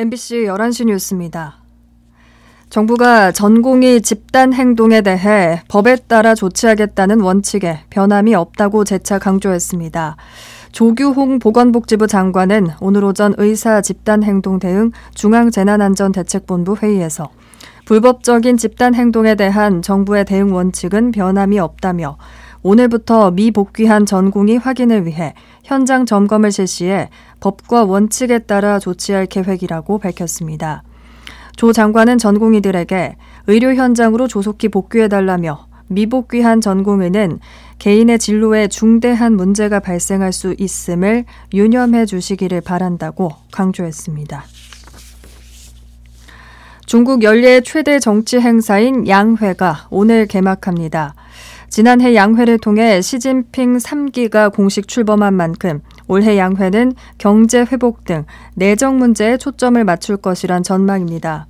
MBC 11시 뉴스입니다. 정부가 전공의 집단 행동에 대해 법에 따라 조치하겠다는 원칙에 변함이 없다고 재차 강조했습니다. 조규홍 보건복지부 장관은 오늘 오전 의사 집단 행동 대응 중앙재난안전대책본부 회의에서 불법적인 집단 행동에 대한 정부의 대응 원칙은 변함이 없다며 오늘부터 미복귀한 전공의 확인을 위해 현장 점검을 실시해 법과 원칙에 따라 조치할 계획이라고 밝혔습니다. 조 장관은 전공의들에게 의료 현장으로 조속히 복귀해달라며 미복귀한 전공의는 개인의 진로에 중대한 문제가 발생할 수 있음을 유념해 주시기를 바란다고 강조했습니다. 중국 연례 최대 정치 행사인 양회가 오늘 개막합니다. 지난해 양회를 통해 시진핑 3기가 공식 출범한 만큼 올해 양회는 경제 회복 등 내정 문제에 초점을 맞출 것이란 전망입니다.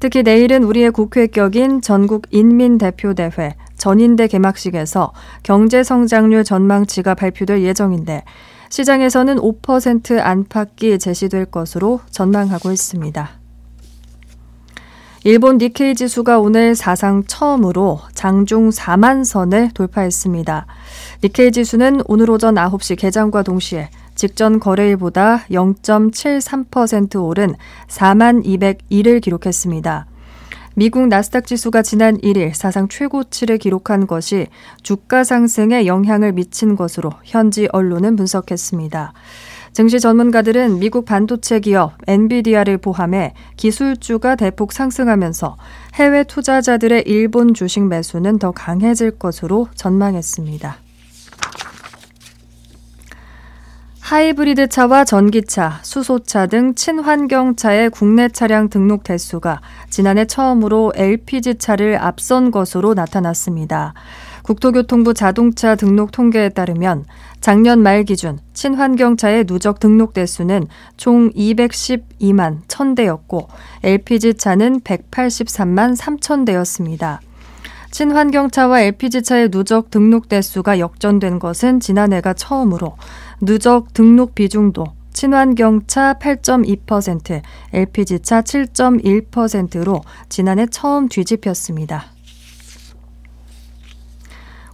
특히 내일은 우리의 국회 격인 전국 인민대표대회 전인대 개막식에서 경제 성장률 전망치가 발표될 예정인데 시장에서는 5% 안팎이 제시될 것으로 전망하고 있습니다. 일본 니케이 지수가 오늘 사상 처음으로 장중 4만 선을 돌파했습니다. 니케이 지수는 오늘 오전 9시 개장과 동시에 직전 거래일보다 0.73% 오른 4만 201을 기록했습니다. 미국 나스닥 지수가 지난 1일 사상 최고치를 기록한 것이 주가 상승에 영향을 미친 것으로 현지 언론은 분석했습니다. 증시 전문가들은 미국 반도체 기업 엔비디아를 포함해 기술주가 대폭 상승하면서 해외 투자자들의 일본 주식 매수는 더 강해질 것으로 전망했습니다. 하이브리드 차와 전기차, 수소차 등 친환경 차의 국내 차량 등록 대수가 지난해 처음으로 LPG차를 앞선 것으로 나타났습니다. 국토교통부 자동차 등록 통계에 따르면 작년 말 기준 친환경차의 누적 등록 대수는 총 212만 1000대였고 LPG차는 183만 3000대였습니다. 친환경차와 LPG차의 누적 등록 대수가 역전된 것은 지난해가 처음으로 누적 등록 비중도 친환경차 8.2%, LPG차 7.1%로 지난해 처음 뒤집혔습니다.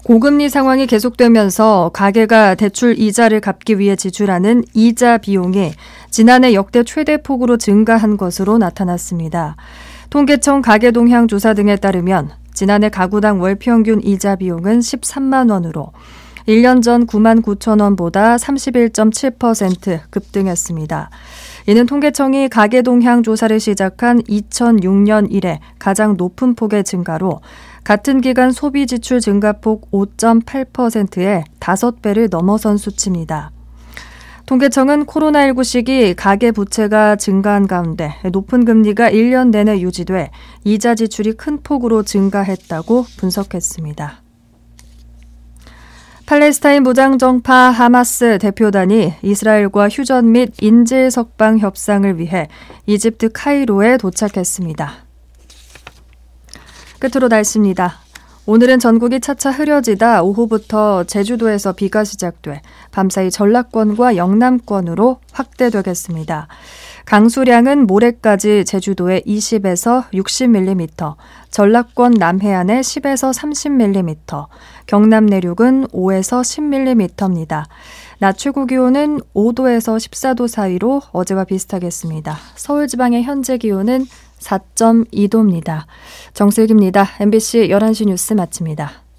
고금리 상황이 계속되면서 가계가 대출 이자를 갚기 위해 지출하는 이자 비용이 지난해 역대 최대 폭으로 증가한 것으로 나타났습니다. 통계청 가계동향 조사 등에 따르면 지난해 가구당 월 평균 이자 비용은 13만 원으로 1년 전 9만 9천 원보다 31.7% 급등했습니다. 이는 통계청이 가계 동향 조사를 시작한 2006년 이래 가장 높은 폭의 증가로 같은 기간 소비 지출 증가폭 5.8%에 5배를 넘어선 수치입니다. 통계청은 코로나19 시기 가계 부채가 증가한 가운데 높은 금리가 1년 내내 유지돼 이자 지출이 큰 폭으로 증가했다고 분석했습니다. 팔레스타인 무장정파 하마스 대표단이 이스라엘과 휴전 및 인질 석방 협상을 위해 이집트 카이로에 도착했습니다. 끝으로 날씨입니다. 오늘은 전국이 차차 흐려지다 오후부터 제주도에서 비가 시작돼 밤사이 전라권과 영남권으로 확대되겠습니다. 강수량은 모레까지 제주도에 20에서 60mm, 전라권 남해안에 10에서 30mm, 경남 내륙은 5에서 10mm입니다. 낮 최고 기온은 5도에서 14도 사이로 어제와 비슷하겠습니다. 서울 지방의 현재 기온은 4.2도입니다. 정슬기입니다. MBC 11시 뉴스 마칩니다.